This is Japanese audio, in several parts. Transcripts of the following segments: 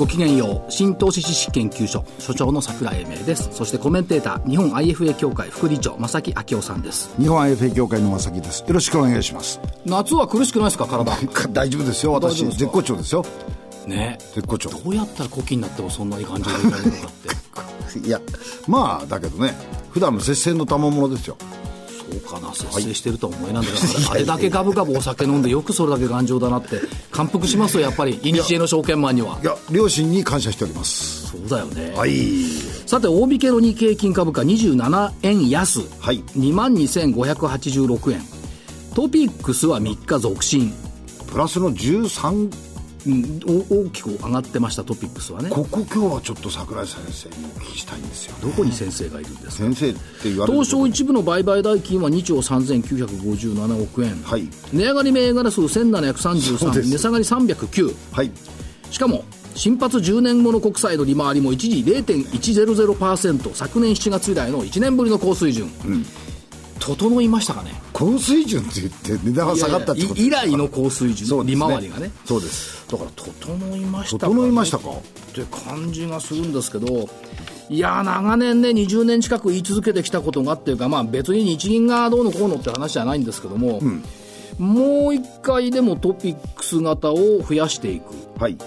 ごきげんよう。新投資知識研究所所長の桜井英明です。そしてコメンテーター日本 IFA 協会副理事長正木明夫さんです。日本 IFA 協会の正木です。よろしくお願いします。夏は苦しくないですか体。大丈夫ですよ私。絶好調ですよ。ね。絶好調。どうやったら古希になってもそんなに感じられるのかって。いやまあだけどね普段の節制の賜物ですよそうかな節制してるとは思えないんだけど、あれだけガブガブお酒飲んでよくそれだけ頑丈だなって感服しますよやっぱり。いにしえの証券マンには。いや両親に感謝しております。そうだよね、はい。さて大引けの日経平均株価27円安、はい。2万2586円。トピックスは3日続伸、プラスの13うん、お大きく上がってましたトピックスはね。ここ今日はちょっと桜井先生にお聞きしたいんですよ。どこに先生がいるんですか？先生って言われる東証一部の売買代金は2兆3957億円、はい。値上がり銘柄数そう1733です。値下がり309はい。しかも新発10年もの国債の利回りも一時0.100%昨年7月以来の1年ぶりの高水準、整いましたかね？高水準って言って値段が下がったってこと以来の高水準、そうですね。利回りがね。そうですだから整いましたか、整いましたか？って感じがするんですけどいや長年ね20年近く言い続けてきたことがっていうかまあ別に日銀がどうのこうのって話じゃないんですけども、もう一回でもトピックス型を増やしていく。はい。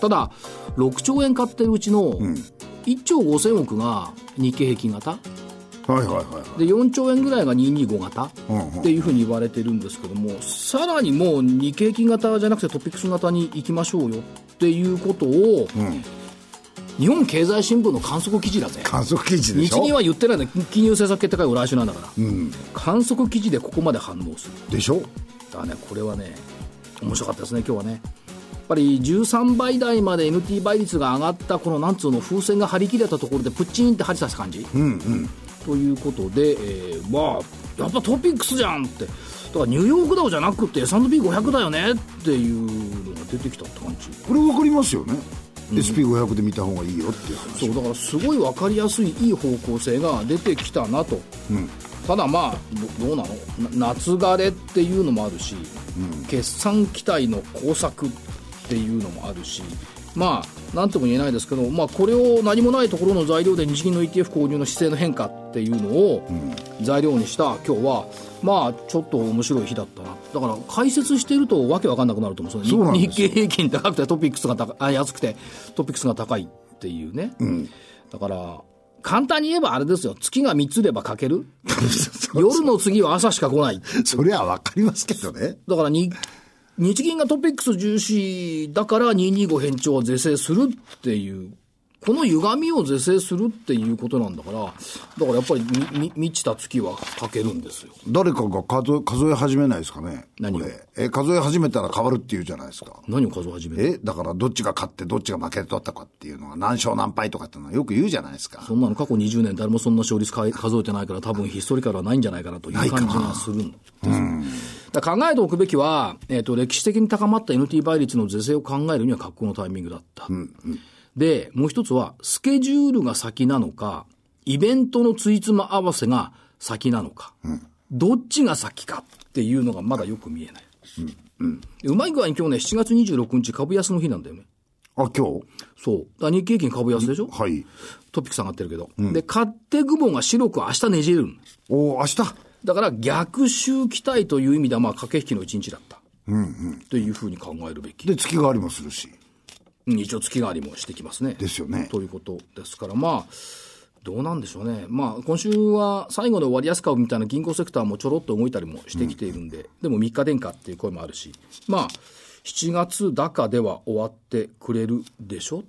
ただ6兆円買ってるうちの1兆5000億が日経平均型？はいはいはいで4兆円ぐらいが225型うんうん。っていうふうに言われてるんですけどもさらにもう日経金型じゃなくてトピックス型に行きましょうよっていうことを、日本経済新聞の観測記事だぜ。観測記事でしょ？日銀は言ってないんだ金融政策決定会合来週なんだから、観測記事でここまで反応する。でしょ？だねこれはね面白かったですね今日はね。やっぱり13倍台まで NT 倍率が上がったこのなんつうの風船が張り切れたところでプッチンって張り差す感じ、ということで、えーまあやっぱトピックスじゃんって。だからニューヨークダウじゃなくて S&P500 だよねっていうのが出てきたって感じ。これ分かりますよね、SP500 で見た方がいいよっていう話。そうだからすごい分かりやすいいい方向性が出てきたなと、ただまあどどうなの？な夏枯れっていうのもあるし、決算期待の工作っていうのもあるしまあ何とも言えないですけど、まあ、これを何もないところの材料で日銀の ETF 購入の姿勢の変化っていうのを材料にした今日はまあちょっと面白い日だったな。だから解説してるとわけわかんなくなると思う。んですよそうなんですよ。日経平均高くてトピックスが高あ安くてトピックスが高いっていうね、だから簡単に言えばあれですよ。月が3つれば欠ける。夜の次は朝しか来ない。そりゃ分かりますけどね。だからに日銀がトピックス重視だから225変調は是正するっていう、この歪みを是正するっていうことなんだから、だからやっぱりみみ満ちた月は欠けるんですよ。誰かが数え数え始めないですかね？何を？え数え始めたら変わるっていうじゃないですか。何を数え始める？えだからどっちが勝ってどっちが負け取ったかっていうのは何勝何敗とかっていうのはよく言うじゃないですか。そんなの過去20年誰もそんな勝率か数えてないから多分ヒストリカルはないんじゃないかなという感じがするんです。よ。考えておくべきは、えっ、と、歴史的に高まった NT 倍率の是正を考えるには格好のタイミングだった。で、もう一つは、スケジュールが先なのか、イベントのついつま合わせが先なのか、どっちが先かっていうのがまだよく見えない。うまい具合に今日ね、7月26日株安の日なんだよね。あ今日？そう。だ日経平均株安でしょ？はい。トピックス上がってるけど。で、勝手雲が白く明日ねじれるの。おお明日？だから逆周期待という意味ではまあ駆け引きの一日だった。というふうに考えるべき。で月替わりもするし。うん一応月替わりもしてきますね。ですよね。ということですから、まあ、どうなんでしょうね。まあ、今週は最後の終わり安株みたいな銀行セクターもちょろっと動いたりもしてきているんで、でも3日殿下っていう声もあるし、まあ、7月高では終わってくれるでしょ、っ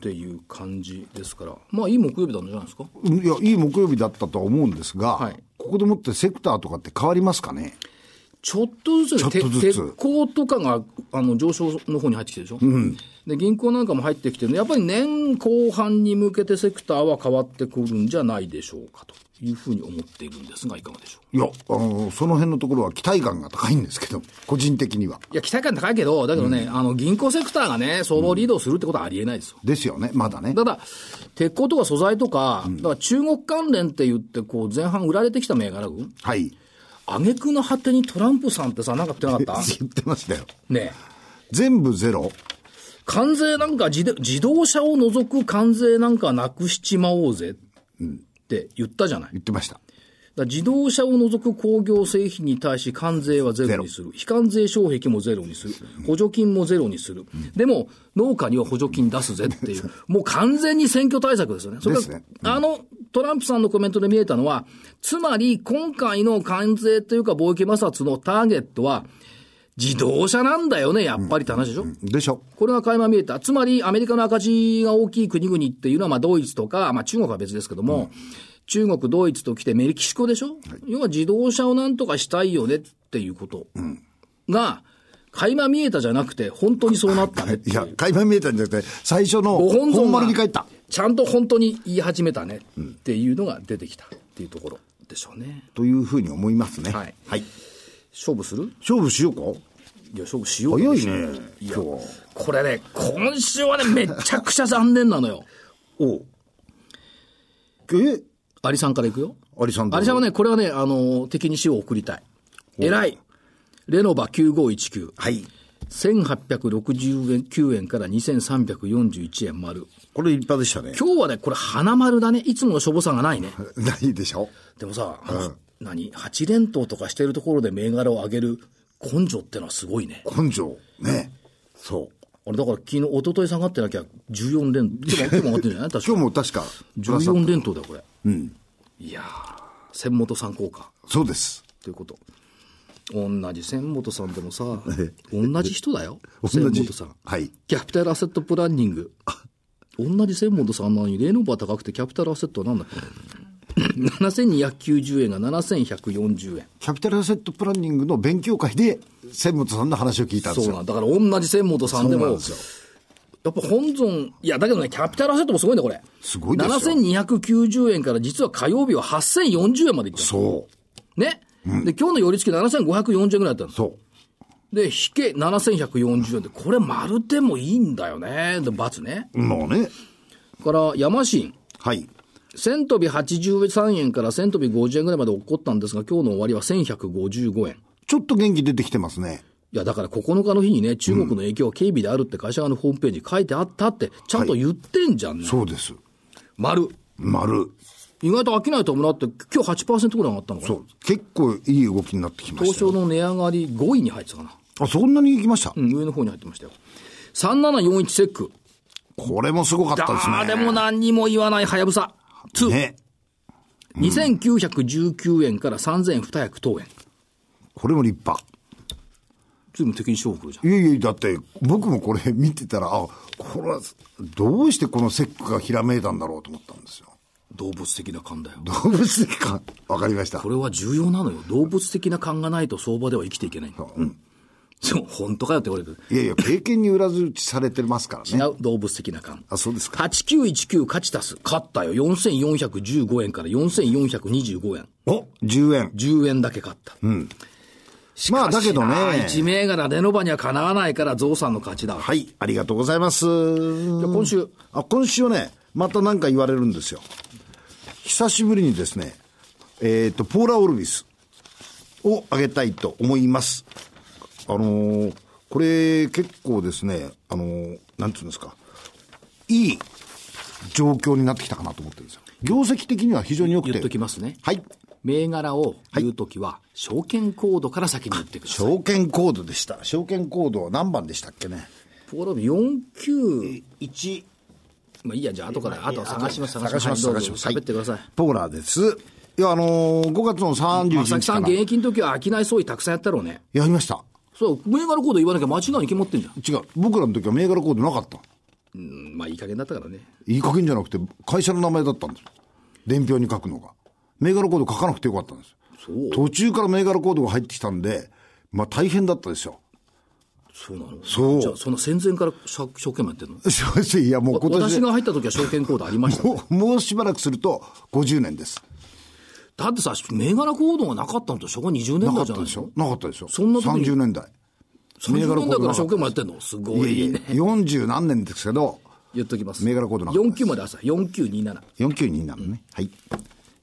ていう感じですから、まあ、いい木曜日なんじゃないですか？いやいい木曜日だったとは思うんですが、はい。ここでもってセクターとかって変わりますかね？ちょっとずつね、ちょっとずつ。て鉄鋼とかがあの上昇の方に入ってきてるでしょ、で、銀行なんかも入ってきてるやっぱり年後半に向けてセクターは変わってくるんじゃないでしょうかというふうに思っているんですが、いかがでしょういや、あの、その辺のところは期待感が高いんですけど、個人的には。いや、期待感高いけど、だけどね、あの、銀行セクターがね、相場をリードするってことはありえないですよ。ですよね、まだね。ただ、鉄鋼とか素材とか、だから中国関連って言って、こう、前半売られてきた銘柄群、はい。挙句の果てにトランプさんってさ、なんか言ってなかった？言ってましたよ。ねえ全部ゼロ。関税なんか自で自動車を除く関税なんかなくしちまおうぜって言ったじゃない。言ってました。自動車を除く工業製品に対し関税はゼロにする。非関税障壁もゼロにする。補助金もゼロにする。でも、農家には補助金出すぜっていう。もう完全に選挙対策ですよね。それですねから、あの、トランプさんのコメントで見えたのは、つまり今回の関税というか貿易摩擦のターゲットは、自動車なんだよね、やっぱりって話でしょ、でしょ。これが垣間見えた。つまり、アメリカの赤字が大きい国々っていうのは、まあ、ドイツとか、まあ、中国は別ですけども、中国、ドイツと来てメキシコでしょ、要は自動車をなんとかしたいよねっていうことが、垣間見えたじゃなくて、本当にそうなったねいう。いや、垣間見えたんじゃなくて、最初のご本丸に帰った。ちゃんと本当に言い始めたねっていうのが出てきたっていうところでしょうね。というふうに思いますね。はいはい。勝負する？勝負しようか？いや、勝負しよう早いね、今日は。これね、今週はね、めちゃくちゃ残念なのよ。おうえ？アリさんからいくよ。アリさんアリさんはね、これはね、あの、敵に死を送りたい。偉い。レノバ9519。はい。1860円、9円から2341円丸。これ立派でしたね。今日はね、これ花丸だね。いつものしょぼさがないね。ないでしょでもさ、あの何？八連投とかしてるところで銘柄を上げる根性ってのはすごいね。根性。ね。そう。あれだから昨日、一昨日下がってなきゃ14連、今日も今日も上がってるんじゃない？確か今日も確か、プラスだった14連投だよ、これ。うん。いやー、千本さん効果。そうです。ということ。同じ千本さんでもさ、同じ人だよ。千本さん。はい。キャピタルアセットプランニング。同じ千本さんなのに、レノバ高くてキャピタルアセットはなんだ？?7290 円が7140円。キャピタルアセットプランニングの勉強会で、千本さんの話を聞いたんですよ。そうなんだ。だから同じ千本さんでも、んですよやっぱ本尊、いや、だけどね、キャピタルアセットもすごいんだ、これ。すごいですよ7290円から実は火曜日は8040円までいったのそう。ね。で、今日の寄り付き7540円ぐらいだったの。そう。で、引け7140円で、これ丸でもいいんだよね。で、×ね。もうね。から、山新。はい。千飛び83円から千飛び50円ぐらいまで起こったんですが、今日の終わりは1155円。ちょっと元気出てきてますね。いや、だから9日の日にね、中国の影響は軽微であるって会社側のホームページに書いてあったって、ちゃんと言ってんじゃんね。そうです。丸。丸。意外と飽きないと村って、今日8%ぐらい上がったのかなそう。結構いい動きになってきましたよ。東証の値上がり5位に入ってたかな。あ、そんなに行きました？うん、上の方に入ってましたよ。3741セック。これもすごかったですね。誰も何にも言わないはやぶさ。2。ね。2919円から3200等円。これも立派。随分敵に勝負じゃん。いやいや、だって、僕もこれ見てたら、あ、これは、どうしてこのセックがひらめいたんだろうと思ったんですよ。動物的な勘だよ。動物的か。わかりましたこ。れは重要なのよ。動物的な勘がないと相場では生きていけないの。うん。そう、本当かよって言われる。いやいや、経験に裏打ちされてますからね。違う、動物的な勘。あ、そうですか。8919勝ち足す。勝ったよ。4415円から4425円。お !10 円。10円だけ勝った。まあ、だけどね。一銘柄レノバにはかなわないから、ゾウさんの勝ちだ。はい、ありがとうございます。じゃあ今週。あ、今週はね、また何か言われるんですよ。久しぶりにですね、えっ、と、ポーラ・オルビスをあげたいと思います。あのーこれ結構ですね、あのーなんていうんですか、いい状況になってきたかなと思ってるんですよ。業績的には非常に良くて。言っときますね。はい。銘柄を言うときは、証券コードから先に言ってください。証券コードでした。証券コードは何番でしたっけね。ポーラビ49、1、まあいいや、じゃあ後から、あと探します、探します、探します。喋ってください。ポーラーです。いや、あのー5月の31正木さん、日から現役の時は商い総意たくさんやったろうね。やりました。そう、銘柄コード言わなきゃ間違いに決まってんじゃん。違う。僕らの時は銘柄コードなかった。うん、まあいい加減だったからね。いい加減じゃなくて、会社の名前だったんです。伝票に書くのが。銘柄コード書かなくてよかったんです。そう？途中から銘柄コードが入ってきたんで、まあ大変だったですよ。そうなの？そうじゃあ、その戦前から証証券もやってんの？いや、もう今年で私が入った時は証券コードありましたね、もう、もうしばらくすると50年です。だってさ、銘柄コードがなかったのと昭和20年代じゃない？のったでしょ？なかったでしょそんな時に？30年代。30年代から証券もやってんの？すごいいえいえね。40何年ですけど、言っときます。銘柄コードなかったです49まで朝、4927。4927ね。はい。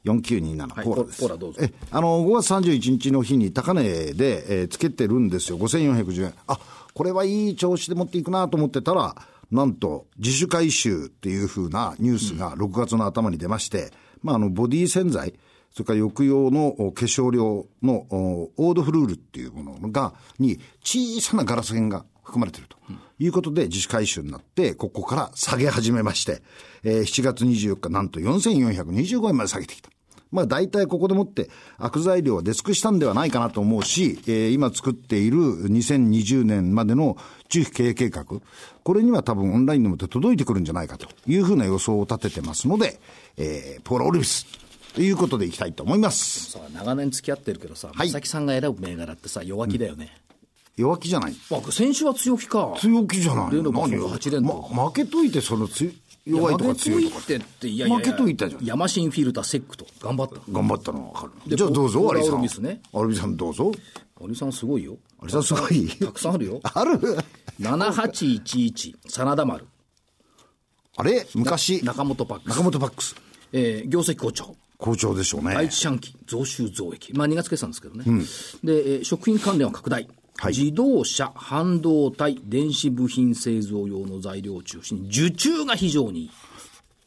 4927、はいポーラです。ポーラどうぞえ、あの、5月31日の日に高値で、えーつけてるんですよ。5410円。あ、これはいい調子で持っていくなと思ってたら、なんと、自主回収っていうふうなニュースが6月の頭に出まして、まあ、あの、ボディ洗剤、それから抑揚の化粧料のオードフルールっていうものが、に小さなガラス片が含まれているということで自主回収になって、ここから下げ始めまして、えー7月24日なんと4425円まで下げてきた。まあ大体ここでもって悪材料は出尽くしたんではないかなと思うし、えー今作っている2020年までの中期経営計画、これには多分オンラインでもって届いてくるんじゃないかというふうな予想を立ててますので、えーポーラ・オリビスということでいきたいと思います。さあ、長年付き合ってるけどさ、はい正木さんが選ぶ銘柄ってさ、弱気だよね。弱気じゃない。まあ、先週は強気か。強気じゃない例の場所何よ？8連投ま負けといてその強弱いとか強いとか負けといてって、いやいや負けといたじゃんヤマシンフィルターセックと。頑張った。頑張ったのは分かる。でじゃあどうぞ、アリさん。オルビスねアルビさんどうぞ。アリさんすごいよ。アリさんすごい？たくさんあるよ。ある？7811、真田丸。あれ？昔、中本パックス。中本パックス。えー業績好調。好調でしょうね。愛知四半期、増収増益。まあ2月決算ですけどね。で、えー食品関連は拡大。はい自動車、半導体、電子部品製造用の材料を中心に、受注が非常にいい。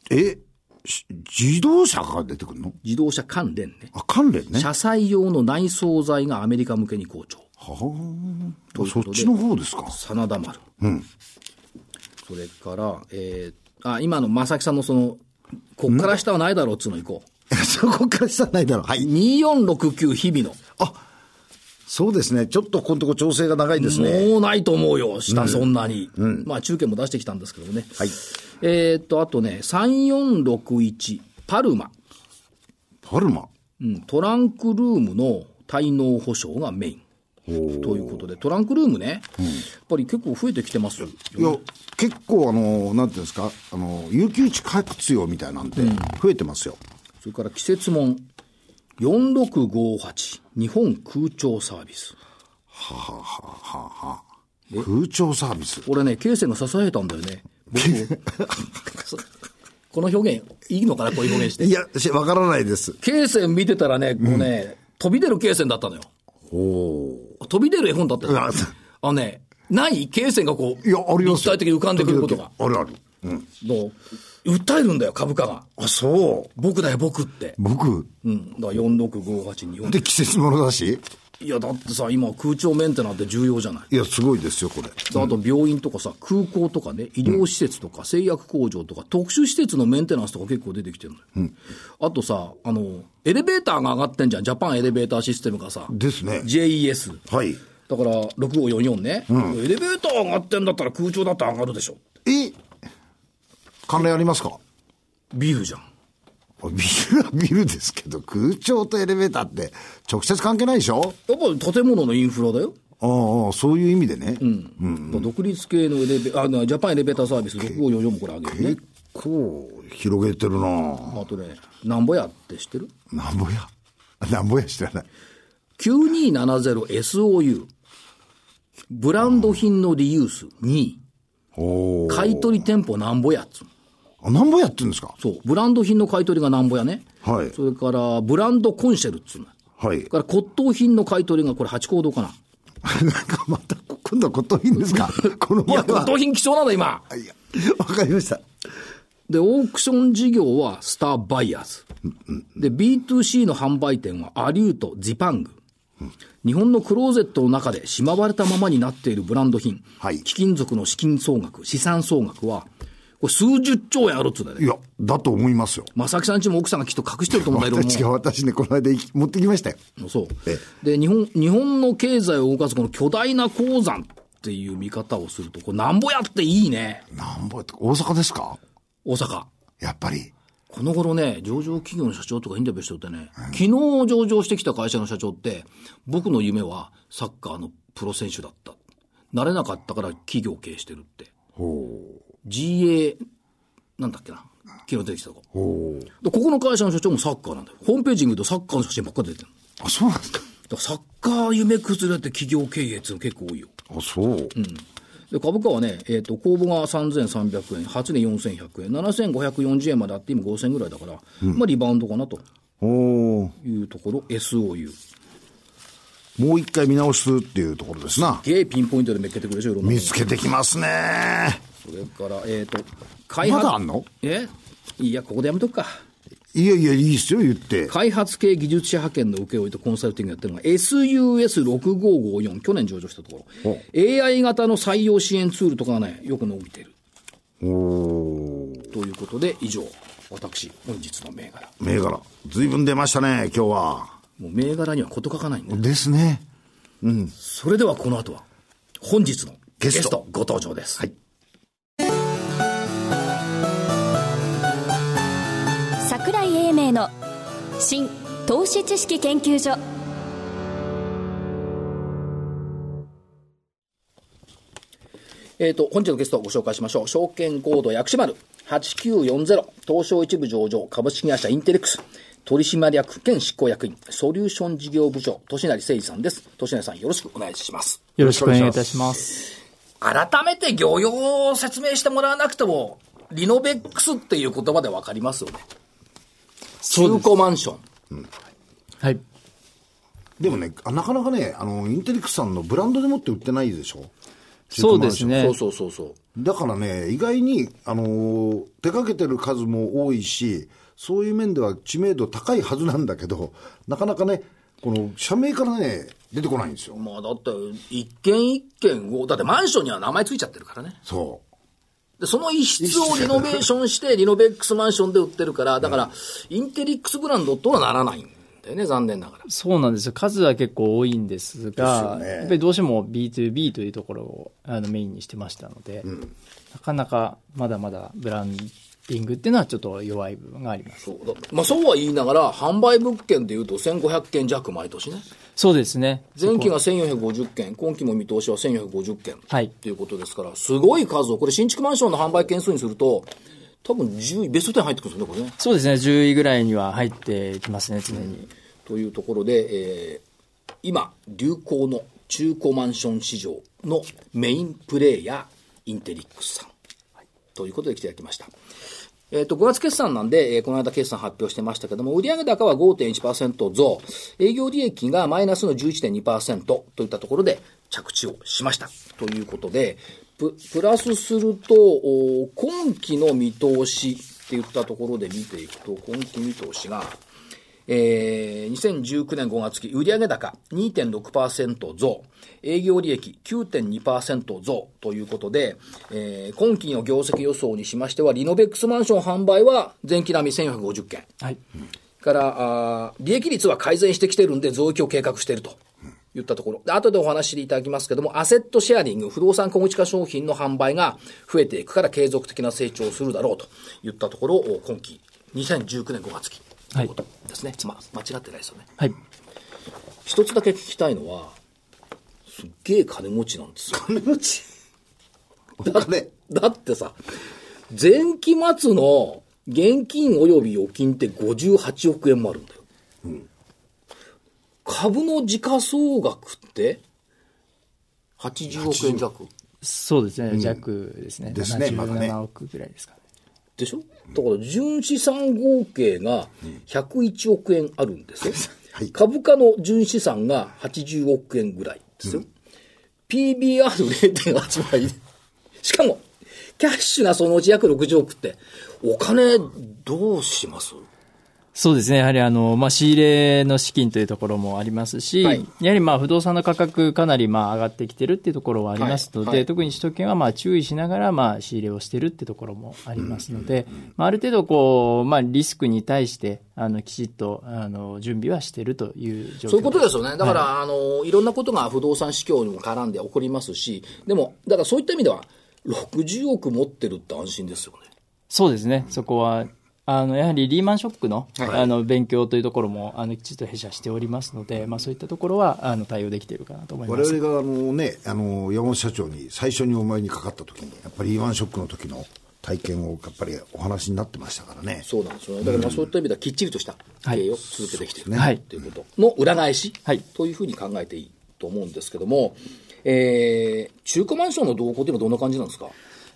えし自動車が出てくるの？自動車関連ね。あ、関連ね。車載用の内装材がアメリカ向けに好調。はあ。そっちの方ですか？真田丸。それから、えー、あ、今の正木さんのその、こっから下はないだろうっつうの行こ そこから下ないだろう。はう。い。2469日々の。そうですね。ちょっとこのとこ調整が長いですね。もうないと思うよ、下そんなに。まあ中継も出してきたんですけどね。はい。えーっと、あとね、3461、パルマ。パルマ？うん、トランクルームの滞納保証がメイン。ということで、トランクルームね、やっぱり結構増えてきてますよ。いや、結構あの、なんていうんですか、あの、有給地活用みたいなんで、増えてますよ。それから季節門4658日本空調サービス。空調サービス？これね、経線が支えたんだよね。僕そ この表現いいのかなこういう表現してい。や、しわからないです。経線見てたらね、こうね、飛び出る経線だったのよ。お飛び出る絵本だったのよああのね、ない経線がこう、いや、あります立体的に浮かんでくることが。あるある。うん。の訴えるんだよ、株価が。あ、そう。僕だよ、僕って。僕？うん。だから4658日本。で、季節物だし？いや、だってさ、今空調メンテナンスって重要じゃない。いや、すごいですよ、これ。であと病院とかさ、空港とかね、医療施設とか製薬工場とか、特殊施設のメンテナンスとか結構出てきてるのよ。あとさ、あの、エレベーターが上がってんじゃん。ジャパンエレベーターシステムがさ。ですね JES。はい。だから、6544ね、エレベーター上がってんだったら空調だって上がるでしょ。え？関連ありますか？ビールじゃん。ビルはビルですけど、空調とエレベーターって直接関係ないでしょ？やっぱ建物のインフラだよ。ああ、そういう意味でね。独立系のエレベあのジャパンエレベーターサービス6544もこれ上げるね。結構広げてるなあとね、なんぼやって知ってる？なんぼや？なんぼや知らない。9270SOU。ブランド品のリユース2位。おー買い取り店舗なんぼやっつうのあ、なんぼやってるんですか？そう。ブランド品の買い取りがなんぼやね。はいそれから、ブランドコンシェルっつうの。はいそれ。から骨董品の買い取りがこれ8行動かな。なんかまた、今度は骨董品ですか？このいや。骨董品貴重なの今。いや、わかりました。で、オークション事業はスターバイヤーズ。で、B2C の販売店はアリュート、ジパング。日本のクローゼットの中でしまわれたままになっているブランド品。はい貴金属の資金総額、資産総額は、これ数十兆円あるっつうんだよね。いや、だと思いますよ。正木さんちも奥さんがきっと隠してると思うんだけど私が私ね、この間持ってきましたよ。も。そうえ。で、日本、日本の経済を動かすこの巨大な鉱山っていう見方をすると、これなんぼやっていいね。なんぼやって、大阪ですか？大阪。やっぱり。この頃ね、上場企業の社長とかインタビューしてるってね、昨日上場してきた会社の社長って、僕の夢はサッカーのプロ選手だった。なれなかったから企業経営してるって。ほ GA、なんだっけな？昨日出てきたとこ。ここの会社の社長もサッカーなんだよ。ホームページに見るとサッカーの写真ばっかり出てるの。あ、そうなんですか。だからサッカー夢崩れて企業経営っていうの結構多いよ。あ、そう。で、株価はね、えっ、と、公募が3300円、8年4100円、7540円まであって今5000円ぐらいだから、まあリバウンドかなとおーいうところ、SOU。もう一回見直すっていうところですな。ゲーピンポイントでめっけてくるでしょ、いろんな見つけてきますね。それから、えっ、と、開まだあんの？え？いや、ここでやめとくか。いやいや、いいっすよ、言って。開発系技術者派遣の請負とコンサルティングやってるのが SUS6554、去年上場したところ。AI 型の採用支援ツールとかがね、よく伸びてる。おー。ということで、以上、私、本日の銘柄。銘柄。ずいぶん出ましたね、今日は。もう銘柄にはこと書かないんで。ですね。それではこの後は、本日のゲゲストストご登場です。はい。新投資知識研究所えっ、と、本日のゲストをご紹介しましょう。証券コード薬師丸8940東証一部上場株式会社インテレックス取締役兼執行役員ソリューション事業部長、年成誠二さんです。年成さんよろしくお願いします。よろしくお願いいたします。改めて業用を説明してもらわなくても、リノベックスっていう言葉でわかりますよね。中古マンション。はい。でもね、あなかなかね、あの、インテリックスさんのブランドでもって売ってないでしょ？そうですねそうそうそうそう。だからね、意外に、あのー手掛けてる数も多いし、そういう面では知名度高いはずなんだけど、なかなかね、この社名からね、出てこないんですよ。まあだって、一軒一軒を、だってマンションには名前ついちゃってるからね。そで、その一室をリノベーションして、リノベックスマンションで売ってるから、だから、インテリックスブランドとはならないんだよね、残念ながら。そうなんですよ。数は結構多いんですが、ですよねやっぱりどうしても B2B というところをあのメインにしてましたので、なかなかまだまだブランディングっていうのはちょっと弱い部分があります。そうだ。まあそうは言いながら、販売物件でいうと1500件弱毎年ね。そうですね。前期が1450件、今期も見通しは1450件。はいということですから、すごい数を、これ新築マンションの販売件数にすると、多分10位、ベスト10入ってくるんですよね、これね。そうですね。10位ぐらいには入ってきますね、常に。というところで、えー今、流行の中古マンション市場のメインプレーヤー、インテリックスさん。ということで来ていただきました。えっ、と、5月決算なんで、えーこの間決算発表してましたけども、売上高は5.1%増、営業利益がマイナスの11.2%といったところで着地をしました。ということで、ププラスすると、今期の見通しっていったところで見ていくと、今期見通しが、えー、2019年5月期、売上高2.6%増、営業利益9.2%増ということで、えー、今期の業績予想にしましては、リノベックスマンション販売は前期並み1450件。はい。から、あー利益率は改善してきてるんで増益を計画していると。言ったところ。で、後でお話しいただきますけども、アセットシェアリング、不動産小口化商品の販売が増えていくから継続的な成長をするだろうと言ったところを、今期、2019年5月期。ということですね。まあ、間違ってないですよね。はい。一つだけ聞きたいのは、すっげえ金持ちなんですよ。金持ち？お金。だってさ、前期末の現金及び預金って58億円もあるんだよ。株の時価総額って80億円弱そうですね。弱ですね。ですねまだね77億ぐらいですかね。でしょ？だから純資産合計が101億円あるんですよ。はい株価の純資産が80億円ぐらいですよ。PBR0.8 倍。しかも、キャッシュがそのうち約60億って、お金どうします？そうですね。やはりあの、まあ、仕入れの資金というところもありますし、はいやはりまあ、不動産の価格かなりまあ、上がってきてるっていうところはありますので、はいはい特に首都圏はまあ、注意しながらまあ、仕入れをしてるっていうところもありますので、まあ、ある程度こう、まあ、リスクに対して、あの、きちっと、あの、準備はしてるという状況そういうことですよね。だから、あの、いろんなことが不動産市況にも絡んで起こりますし、でも、だからそういった意味では、60億持ってるって安心ですよね。そうですね。そこはあのやはりリーマンショックの,、あの勉強というところもあのきちっと弊社しておりますので、まあ、そういったところはあの対応できているかなと思います。我々があの、ね、あの山本社長に最初にお前にかかった時に、やっぱりリーマンショックの時の体験をやっぱりお話になってましたからね。そうなんですよね。だからまあそういった意味ではきっちりとした経営を続けてきている、はいということの裏返し、はい。というふうに考えていいと思うんですけども、えー、中古マンションの動向っていうのはどんな感じなんですか？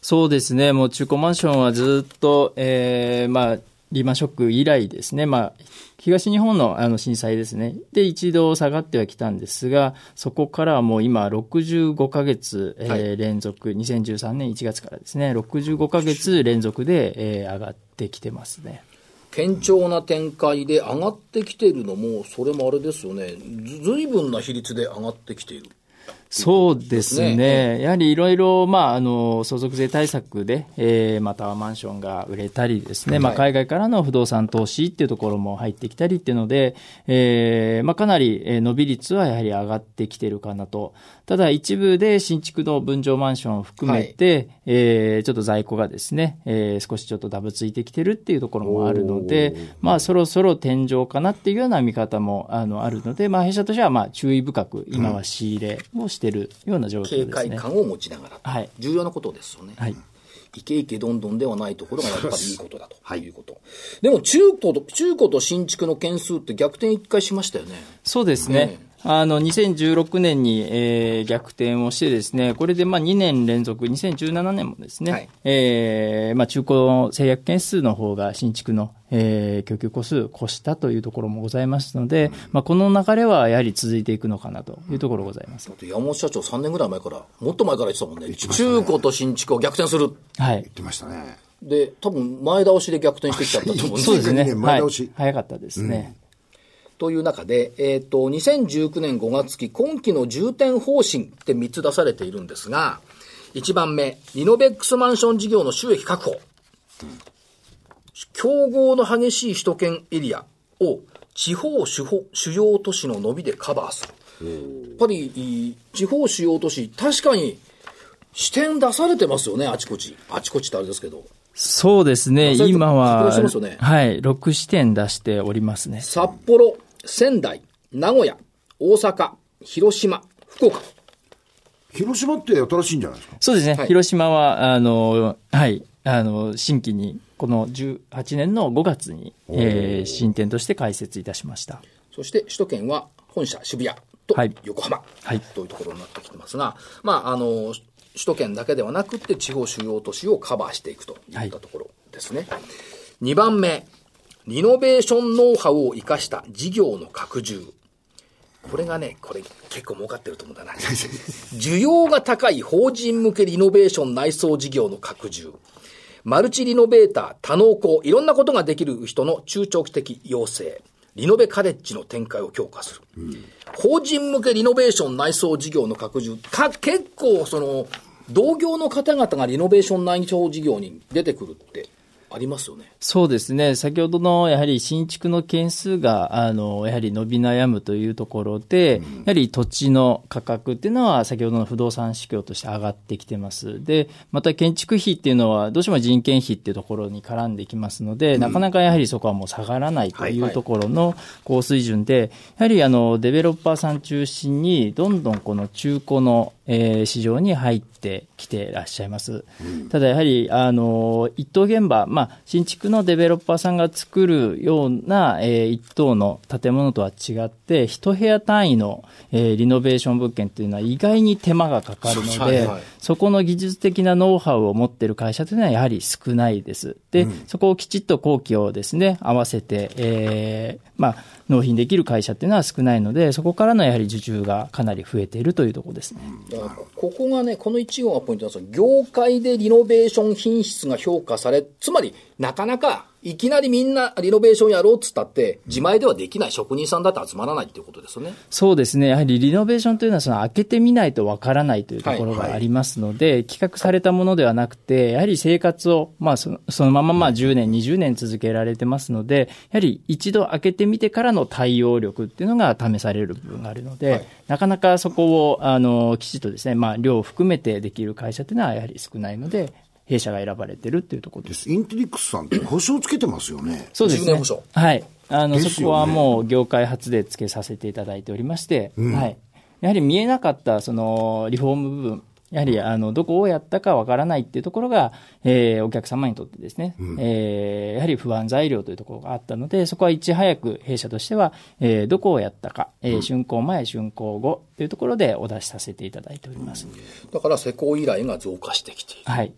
そうですね、もう中古マンションはずっと、えーまあ、リーマンショック以来ですね、まあ、東日本のあの震災ですね、で一度下がってはきたんですが、そこからはもう今、65か月、えーはい。連続、2013年1月からですね、65か月連続で、えー上がってきてますね。堅調な展開で上がってきているのも、それもあれですよね、ずずいぶんな比率で上がってきている。そうですね。ね。やはりいろいろ、まあ、あの、相続税対策で、えー、またはマンションが売れたりですね、まあ、はい海外からの不動産投資っていうところも入ってきたりっていうので、えー、まあ、かなりえー伸び率はやはり上がってきてるかなと。ただ、一部で新築の分譲マンションを含めて、えー、ちょっと在庫がですね、えー、少しちょっとダブついてきてるっていうところもあるので、まあ、そろそろ天井かなっていうような見方も、あの、あるので、まあ、弊社としては、まあ、注意深く、今は仕入れをしてるような状況警ですね。戒感を持ちながら、はい重要なことですよね。はい。イケイケどんどんではないところがやっぱりいいことだということ。でも中古と、中古と新築の件数って逆転一回しましたよね。そうですね。ねあの、2016年に、えー逆転をしてですね、これでまあ2年連続、2017年もですね、はいえーまあ中古の制約件数の方が新築の、えー供給個数越したというところもございますので、まあこの流れはやはり続いていくのかなというところございます。山本社長3年ぐらい前から、もっと前から言ってたもんね。中古と新築を逆転する。はい。言ってましたね。で、多分前倒しで逆転してきちゃったと思うんですそうですね。2012年前倒しはい。早かったですね。という中で、えっ、と、2019年5月期、今期の重点方針って3つ出されているんですが、1番目、リノベックスマンション事業の収益確保。競合の激しい首都圏エリアを地方主保主要都市の伸びでカバーする。やっぱり、い地方主要都市、確かに視点出されてますよね、あちこち。あちこちってあれですけど。そうですね。今は、はい。6視点出しておりますね。札幌、仙台、名古屋、大阪、広島、福岡。広島って新しいんじゃないですか？そうですね、はい。広島は、あの、はい、あの、新規に、この18年の5月に、えー新店として開設いたしました。そして首都圏は本社渋谷とはい。横浜。はい。というところになってきてますが、まあ、あの、首都圏だけではなくって地方主要都市をカバーしていくといったところですね。2番目、リノベーションノウハウを生かした事業の拡充。これがね、これ結構儲かってると思うんだな。需要が高い法人向けリノベーション内装事業の拡充。マルチリノベーター、多能工、いろんなことができる人の中長期的要請。リノベカレッジの展開を強化する。法人向けリノベーション内装事業の拡充。か、結構その、同業の方々がリノベーション内装事業に出てくるってありますよね。そうですね、先ほどのやはり新築の件数が、あの、やはり伸び悩むというところで、やはり土地の価格っていうのは、先ほどの不動産市況として上がってきてます。で、また建築費っていうのは、どうしても人件費っていうところに絡んできますので、なかなかやはりそこはもう下がらないというところの高水準で、やはりあの、デベロッパーさん中心に、どんどんこの中古の、えー市場に入ってきていらっしゃいます。ただやはり、あの、一棟現場、まあ、新築のデベロッパーさんが作るような、えー一棟の建物とは違って、一部屋単位の、えーリノベーション物件っていうのは意外に手間がかかるので、そこの技術的なノウハウを持っている会社というのはやはり少ないです。で、そこをきちっと工期をですね、合わせて、えーまあ、納品できる会社っていうのは少ないので、そこからのやはり受注がかなり増えているというところですね。ここがね、この1号がポイントなんですよ。業界でリノベーション品質が評価され、つまり、なかなか、いきなりみんなリノベーションやろうっつったって、自前ではできない職人さんだって集まらないっていうことですよね。そうですね。やはりリノベーションというのは、その開けてみないとわからないというところがありますので、企画されたものではなくて、やはり生活を、まあその、そのまままあ10年、20年続けられてますので、やはり一度開けてみてからの対応力っていうのが試される部分があるので、はいなかなかそこを、あの、きちっとですね、まあ量を含めてできる会社っていうのはやはり少ないので、弊社が選ばれてるっていうところです。インテリックスさんって保証つけてますよね。そうです10ね。年保証はい。あの、ねそこはもう業界初で付けさせていただいておりまして、はい。やはり見えなかった、その、リフォーム部分、やはり、あの、どこをやったかわからないっていうところが、えーお客様にとってですね、えーやはり不安材料というところがあったので、そこはいち早く弊社としては、えーどこをやったか、えー竣工前、竣工後というところでお出しさせていただいております。だから施工依頼が増加してきている。はい。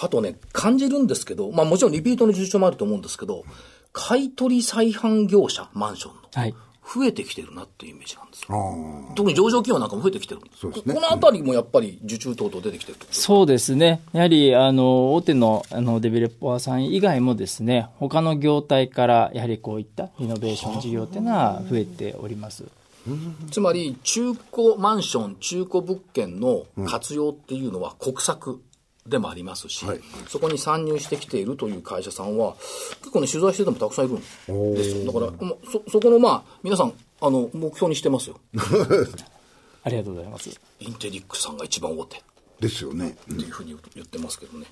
あとね、感じるんですけど、まあもちろんリピートの受注もあると思うんですけど、買い取り再販業者、マンションの、はい。増えてきてるなっていうイメージなんですよ。特に上場企業なんかも増えてきてるんです。そうですねここのあたりもやっぱり受注等々出てきてるとそうですね。やはり、あの、大手の、あの、デベロッパーさん以外もですね、他の業態から、やはりこういったイノベーション事業っていうのは増えております。つまり、中古マンション、中古物件の活用っていうのは国策でもありますし、そこに参入してきているという会社さんは、結構ね、取材しててもたくさんいるんですよ。だから、まあそ、そこのまあ、皆さん、あの、目標にしてますよ。ありがとうございます。インテリックさんが一番大手。ですよね。っていうふうに言ってますけどね。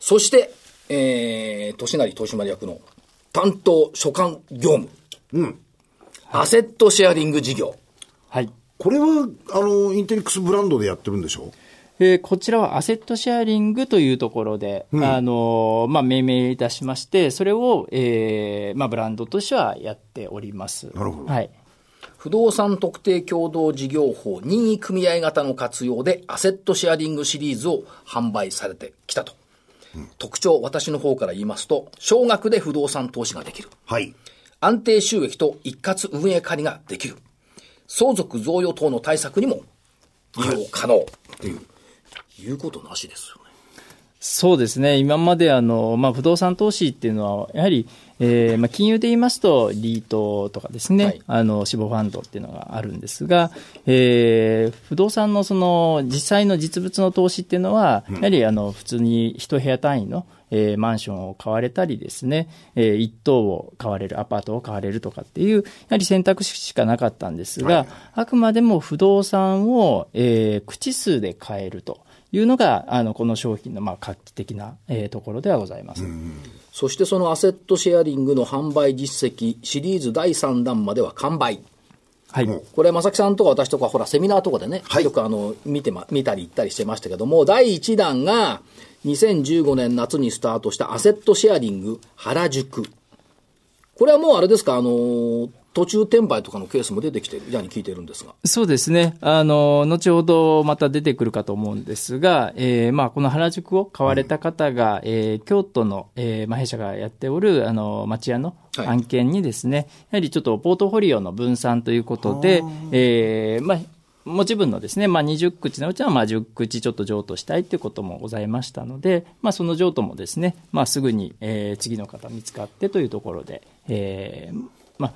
そして、えー、年成取締役の担当所管業務。アセットシェアリング事業。はい。これは、あの、インテリックスブランドでやってるんでしょ？えーこちらはアセットシェアリングというところで、あの、まあ、命名いたしまして、それを、えーまあ、ブランドとしてはやっております。なるほどはい。不動産特定共同事業法任意組合型の活用でアセットシェアリングシリーズを販売されてきたと。特徴、私の方から言いますと、少額で不動産投資ができる。はい。安定収益と一括運営管理ができる。相続贈与等の対策にも利用可能。っていう、いうことなしですよね。そうですね。今まであの、まあ、不動産投資っていうのは、やはり、えーまあ、金融で言いますと、リートとかですね、はいあの、死亡ファンドっていうのがあるんですが、えー不動産のその、実際の実物の投資っていうのは、やはりあの、普通に一部屋単位の、えーマンションを買われたりですね、えー一棟を買われる、アパートを買われるとかっていう、やはり選択肢しかなかったんですが、あくまでも不動産を、えー口数で買えると。いうのが、あの、この商品の、まあ、画期的な、えーところではございます。そしてそのアセットシェアリングの販売実績、シリーズ第3弾までは完売。はい。これ、正木さんとか私とか、ほら、セミナーとかでね、はいよくあの、見てま、見たり行ったりしてましたけども、第1弾が、2015年夏にスタートしたアセットシェアリング原宿。これはもうあれですか、あの、途中転売とかのケースも出てきてるように聞いてるんですが。そうですね。あの、後ほどまた出てくるかと思うんですが、えーまあ、この原宿を買われた方が、えー京都の、えーまあ、弊社がやっておる、あの、町屋のはい案件にですね、やはりちょっとポートフォリオの分散ということで、えーまあ、持ち分のですね、まあ、20口のうちはまあ10口ちょっと譲渡したいということもございましたので、まあ、その譲渡もですね、まあ、すぐに、えー次の方見つかってというところで、えーまあ、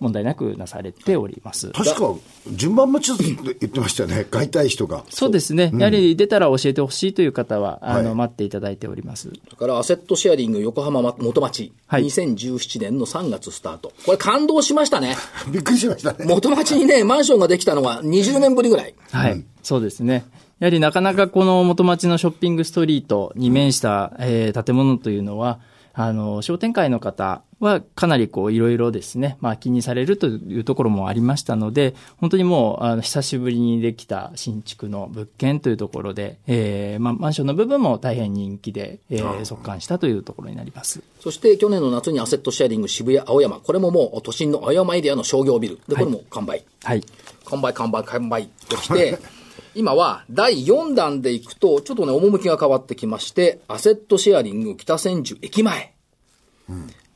問題なくなされております。確か、順番待ちだって言ってましたよね。買いたい人が。そうですね。やはり出たら教えてほしいという方は、あの、はい待っていただいております。それからアセットシェアリング横浜元町、はい2017年の3月スタート。これ感動しましたね。びっくりしましたね。元町にね、マンションができたのが20年ぶりぐらい。はい。そうですね。やはりなかなかこの元町のショッピングストリートに面した、えー建物というのは、あの、商店会の方はかなりこういろいろですね、まあ気にされるというところもありましたので、本当にもう、あの、久しぶりにできた新築の物件というところで、えーまあマンションの部分も大変人気で、えー、速乾したというところになります。そして去年の夏にアセットシェアリング渋谷青山。これももう都心の青山エリアの商業ビル。で、これも完売。はい。完売、完売、完売ときて、今は第4弾でいくと、ちょっとね、趣が変わってきまして、アセットシェアリング北千住駅前。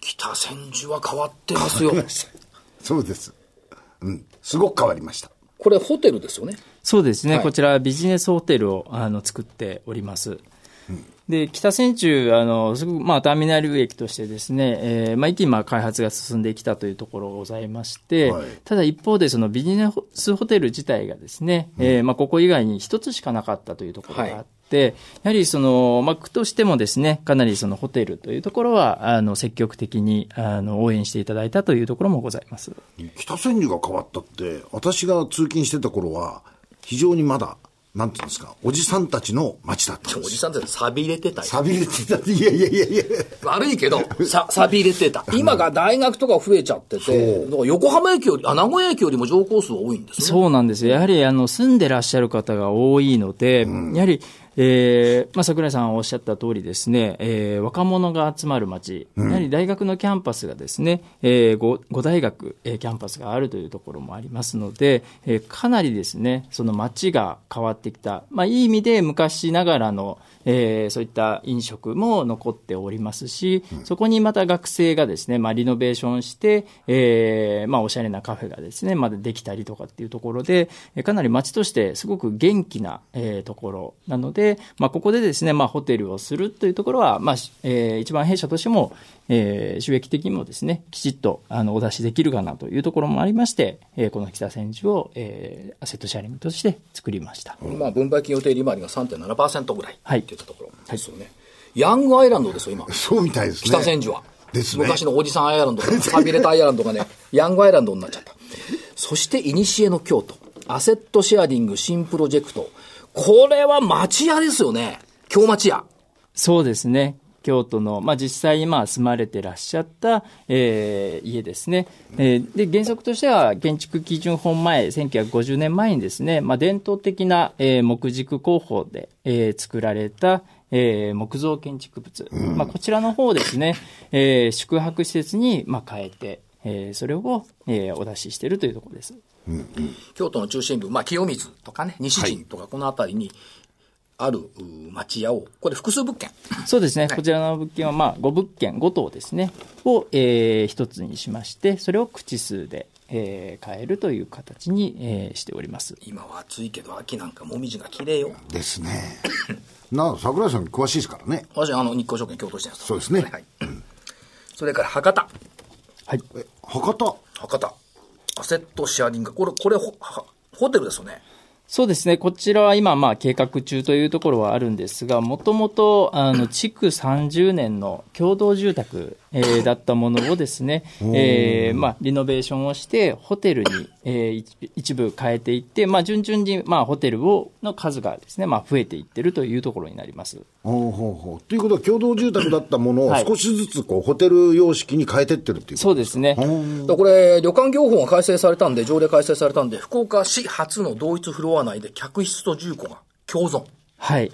北千住は変わってますよ。そうです。うん。すごく変わりました。これホテルですよね。そうですね、はいこちらビジネスホテルをあの作っております。で、北千住、あの、すごく、まあ、ターミナル駅としてですね、えーまあ、一気にまあ開発が進んできたというところがございまして、はいただ一方で、そのビジネスホテル自体がですね、えーまあ、ここ以外に一つしかなかったというところがあって、やはりその、まあ、区としてもですね、かなりそのホテルというところは、あの、積極的に、あの、応援していただいたというところもございます。北千住が変わったって、私が通勤してた頃は、非常にまだなんていうんですか、おじさんたちの街だったんおですよ。じさんって錆びれてたよ。錆びれてたって、いやいやいやいや。悪いけど、さ、錆びれてた。今が大学とか増えちゃってて、だから横浜駅より、あ、名古屋駅よりも乗降数は多いんですね。そうなんですよ。やはり、あの、住んでらっしゃる方が多いので、やはり、えーまあ、桜井さんおっしゃった通りですね、えー若者が集まる街、やはり大学のキャンパスがですね、えー、5, 5大学、えーキャンパスがあるというところもありますので、えーかなりですね、その街が変わってきた、まあ、いい意味で昔ながらの、えーそういった飲食も残っておりますし、そこにまた学生がですね、まあ、リノベーションして、えーまあ、おしゃれなカフェがですね、まだできたりとかっていうところで、えーかなり街としてすごく元気な、えーところなので、まあ、ここでですね、まあ、ホテルをするというところは、まあしえー一番弊社としても、えー収益的にもですね、きちっとあのお出しできるかなというところもありまして、えーこの北千住を、えーアセットシェアリングとして作りました。まあ、分配金予定利回りが3.7%ぐらいはいっていったところですよね。ヤングアイランドですよ、今。そうみたいですね。北千住は。ですね昔のおじさんアイランドとか、錆びれたアイランドがね、ヤングアイランドになっちゃった。そして、いにしえの京都。アセットシェアリング新プロジェクト。これは町屋ですよね。京町屋。そうですね。京都の、まあ、実際今住まれてらっしゃった、えー家ですね、えーで、原則としては建築基準法前、1950年前にですね、まあ、伝統的な、えー木軸工法で、えー作られた、えー木造建築物、まあ、こちらの方をですね、えー宿泊施設に、まあ、変えて、えーそれを、えーお出ししているというところです。京都の中心部、まあ、清水とかね、西陣とか、この辺りにあるう町屋を、これ複数物件。そうですね、こちらの物件は、まあ、5物件、5棟ですね、を、えー一つにしまして、それを口数で、えー変えるという形に、えーしております。今は暑いけど、秋なんかもみじが綺麗よ。ですね。な桜井さん詳しいですからね。私、あの、日光証券京都支店そうですねはい。それから博多。はい。え、博多？博多。アセットシェアリング。これ、これ、ほはホテルですよね。そうですね、こちらは今、まあ、計画中というところはあるんですが、もともと、あの、築30年の共同住宅、えーだったものをですね、えーまあ、リノベーションをして、ホテルに、えー一一部変えていって、まあ、順々に、まあ、ホテルを、の数がですね、まあ、増えていってるというところになります。ほうほうほう。ということは共同住宅だったものをはい少しずつこうホテル様式に変えてってるっていうことそうですね。これ、旅館業法が改正されたんで、条例改正されたんで、福岡市初の同一フロア内で客室と住戸が共存。はい。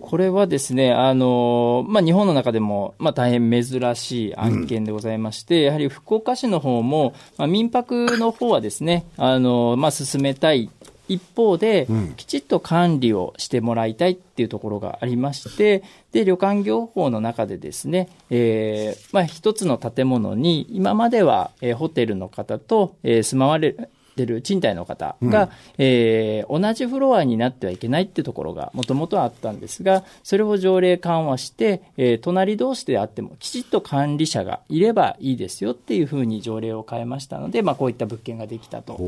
これはですね、あの、まあ、日本の中でも、まあ、大変珍しい案件でございまして、やはり福岡市の方も、まあ、民泊の方はですね、あの、まあ、進めたい。一方で、きちっと管理をしてもらいたいっていうところがありまして、で、旅館業法の中でですね、えーまあ、一つの建物に、今までは、えーホテルの方と、えー住まわれる、てる賃貸の方が、えー同じフロアになってはいけないってところがもともとあったんですが、それを条例緩和して、えー隣同士であってもきちっと管理者がいればいいですよっていうふうに条例を変えましたので、まあ、こういった物件ができたと。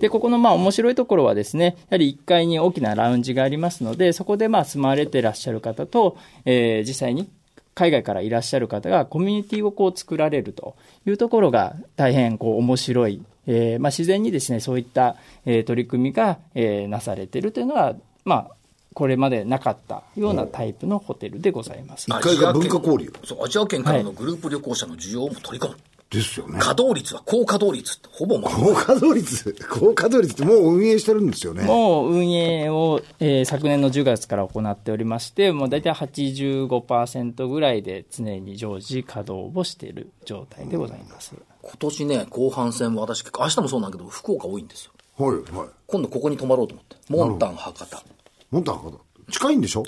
で、ここのまあ面白いところはですね、やはり1階に大きなラウンジがありますので、そこでまあ住まわれてらっしゃる方と、えー実際に海外からいらっしゃる方がコミュニティをこう作られるというところが大変こう面白い、えーまあ、自然にですねそういった、えー取り組みが、えーなされているというのは、まあ、これまでなかったようなタイプのホテルでございます。一階が文化交流そう、アジア圏からのグループ旅行者の需要も取り込む。ですよね。稼働率は高稼働率ってほぼ満高稼働率、高稼働率ってもう運営してるんですよね。もう運営を、えー昨年の10月から行っておりまして、もう大体85%ぐらいで常に常時稼働をしている状態でございます。今年ね、後半戦は私、明日もそうなんだけど、福岡多いんですよ。はい、はい。今度ここに泊まろうと思って。モンタン博多。もっと博多。近いんでしょ？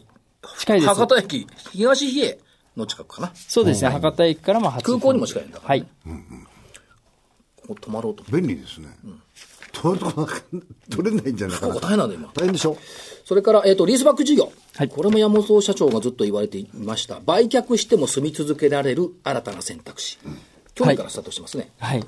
近いです。博多駅、東比叡の近くかな。そうですね、博多駅からも8空港にも近いんだからはいね。ここ泊まろうと思って。便利ですね。取るとこなか取れないんじゃないかな福岡。大変なんだよ、今。大変でしょ？それから、えっ、と、リースバック事業。はいこれも山本社長がずっと言われていました。売却しても住み続けられる新たな選択肢。去年からスタートしますね。はい。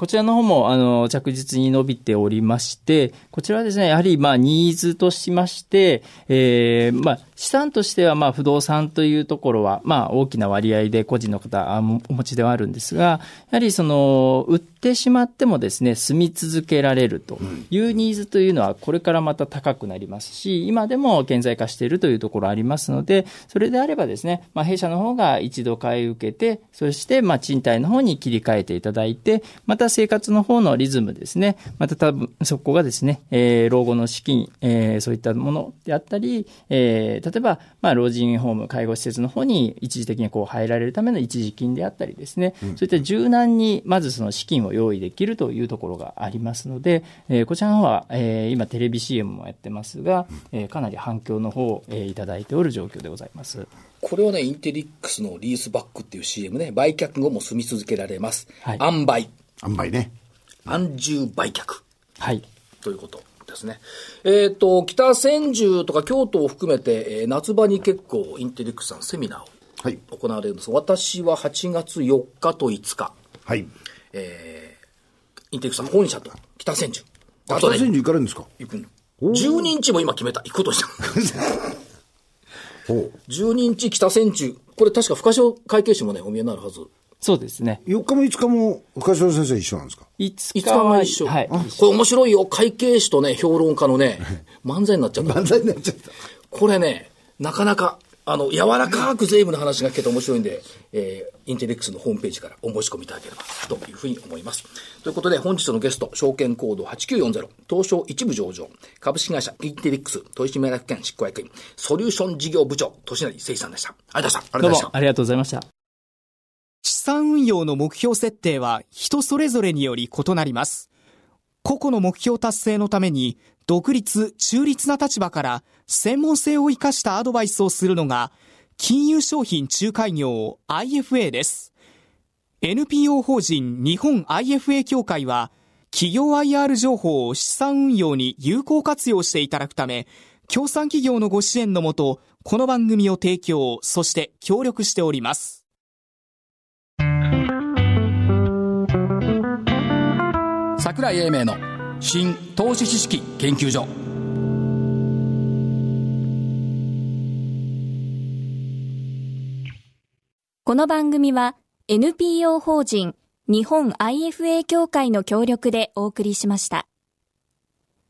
こちらの方も、あの、着実に伸びておりまして、こちらはですね、やはり、まあ、ニーズとしまして、えーまあ、資産としては、まあ、不動産というところは、まあ、大きな割合で個人の方お持ちではあるんですが、やはりその、売ってしまってもですね、住み続けられるというニーズというのは、これからまた高くなりますし、今でも顕在化しているというところありますので、それであればですね、まあ、弊社の方が一度買い受けて、そして、まあ、賃貸の方に切り替えていただいて、また生活の方のリズムですね、また多分、そこがですね、えー、老後の資金、えー、そういったものであったり、えー、例えば、まあ、老人ホーム、介護施設の方に一時的にこう入られるための一時金であったりですね、うん、そういった柔軟にまずその資金を用意できるというところがありますので、えー、こちらの方は、えー、今テレビ CM もやってますが、えー、かなり反響の方を、えー、いただいておる状況でございます。これはね、インテリックスのリースバックっていう CM ね、売却後も住み続けられます。はい、塩梅。塩梅ね。安住売却。はい。ということ。ですね。えっ、ー、と、北千住とか京都を含めて、えー、夏場に結構インテリックスさんセミナーをはい、行われるんです、私は8月4日と5日。はい。えー、インテリックスさん本社と北千住。北千住行かれるんですか？行くの。12日も今決めた。行くことした。12日北千住。これ確か深商会計士もね、お見えになるはず。そうですね。4日も5日も深城先生一緒なんですか ?5 日は一緒。はい。これ面白いよ。会計士とね、評論家のね、漫才になっちゃった。漫才になっちゃった。これね、なかなか、あの、柔らかく税務の話が聞けて面白いんで、えー、インテレックスのホームページからお申し込みいただければというふうに思います。ということで、本日のゲスト、証券コード8940、東証一部上場、株式会社インテレックス取締役兼執行役員、ソリューション事業部長、年成誠さんでした。ありがとうございました。どうもありがとうございました。資産運用の目標設定は人それぞれにより異なります。個々の目標達成のために独立、中立な立場から専門性を生かしたアドバイスをするのが金融商品仲介業 IFA です。NPO 法人日本 IFA 協会は企業 IR 情報を資産運用に有効活用していただくため、協賛企業のご支援のもと、この番組を提供、そして協力しております。櫻井英明の新投資知識研究所この番組は NPO 法人日本 IFA 協会の協力でお送りしました。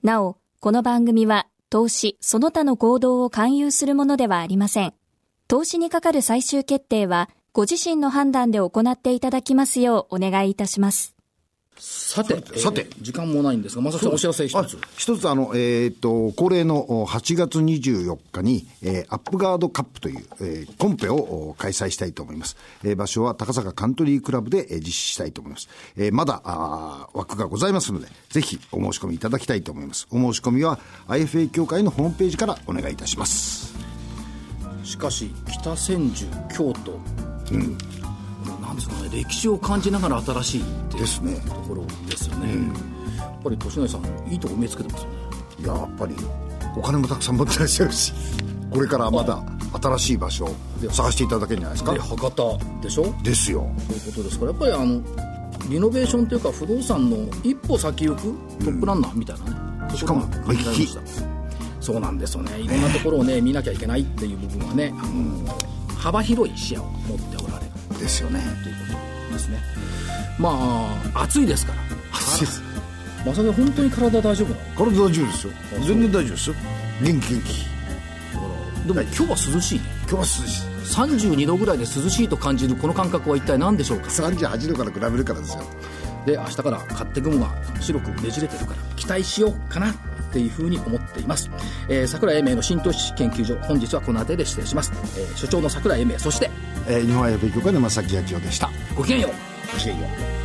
なお、この番組は投資その他の行動を勧誘するものではありません。投資にかかる最終決定はご自身の判断で行っていただきますようお願いいたします。さて、さて、えー、時間もないんですが、まさきさんお知らせ一つ。一つ、あの、えっ、ー、と、恒例の8月24日に、えー、アップガードカップという、えー、コンペを開催したいと思います。えー、場所は高坂カントリークラブで、えー、実施したいと思います。えー、まだ、あ枠がございますので、ぜひお申し込みいただきたいと思います。お申し込みは IFA 協会のホームページからお願いいたします。しかし、北千住、京都、うん。なんですかね歴史を感じながら新しいってですね。ところですよね、うん、やっぱり年成さんいいとこ目つけてますよね。いややっぱりお金もたくさん持ってらっしゃるし これからまだ新しい場所を探していただけるんじゃないですか？で博多でしょ？ですよ。そういうことですからやっぱりあのリノベーションというか不動産の一歩先行くトップランナーみたいなね、うん、しかも目利きそうなんですよね。いろんなところをね見なきゃいけないっていう部分はねあの幅広い視野を持っておられるですよね。ということですね。まあ暑いですから。暑いです。まさに本当に体大丈夫なの？体大丈夫ですよ。全然大丈夫ですよ。元気元気。でも今日は涼しいね。今日は涼しい。32度ぐらいで涼しいと感じるこの感覚は一体何でしょうか？38度から比べるからですよ。で明日から勝手雲が白くねじれてるから期待しようかなっていうふうに思っています、えー、桜井英明の新投資研究所本日はこの辺りで失礼します、えー、所長の桜井英明そして、えー、日本 IFA 協会の正木明夫でした。ごきげんよう。ごきげんよう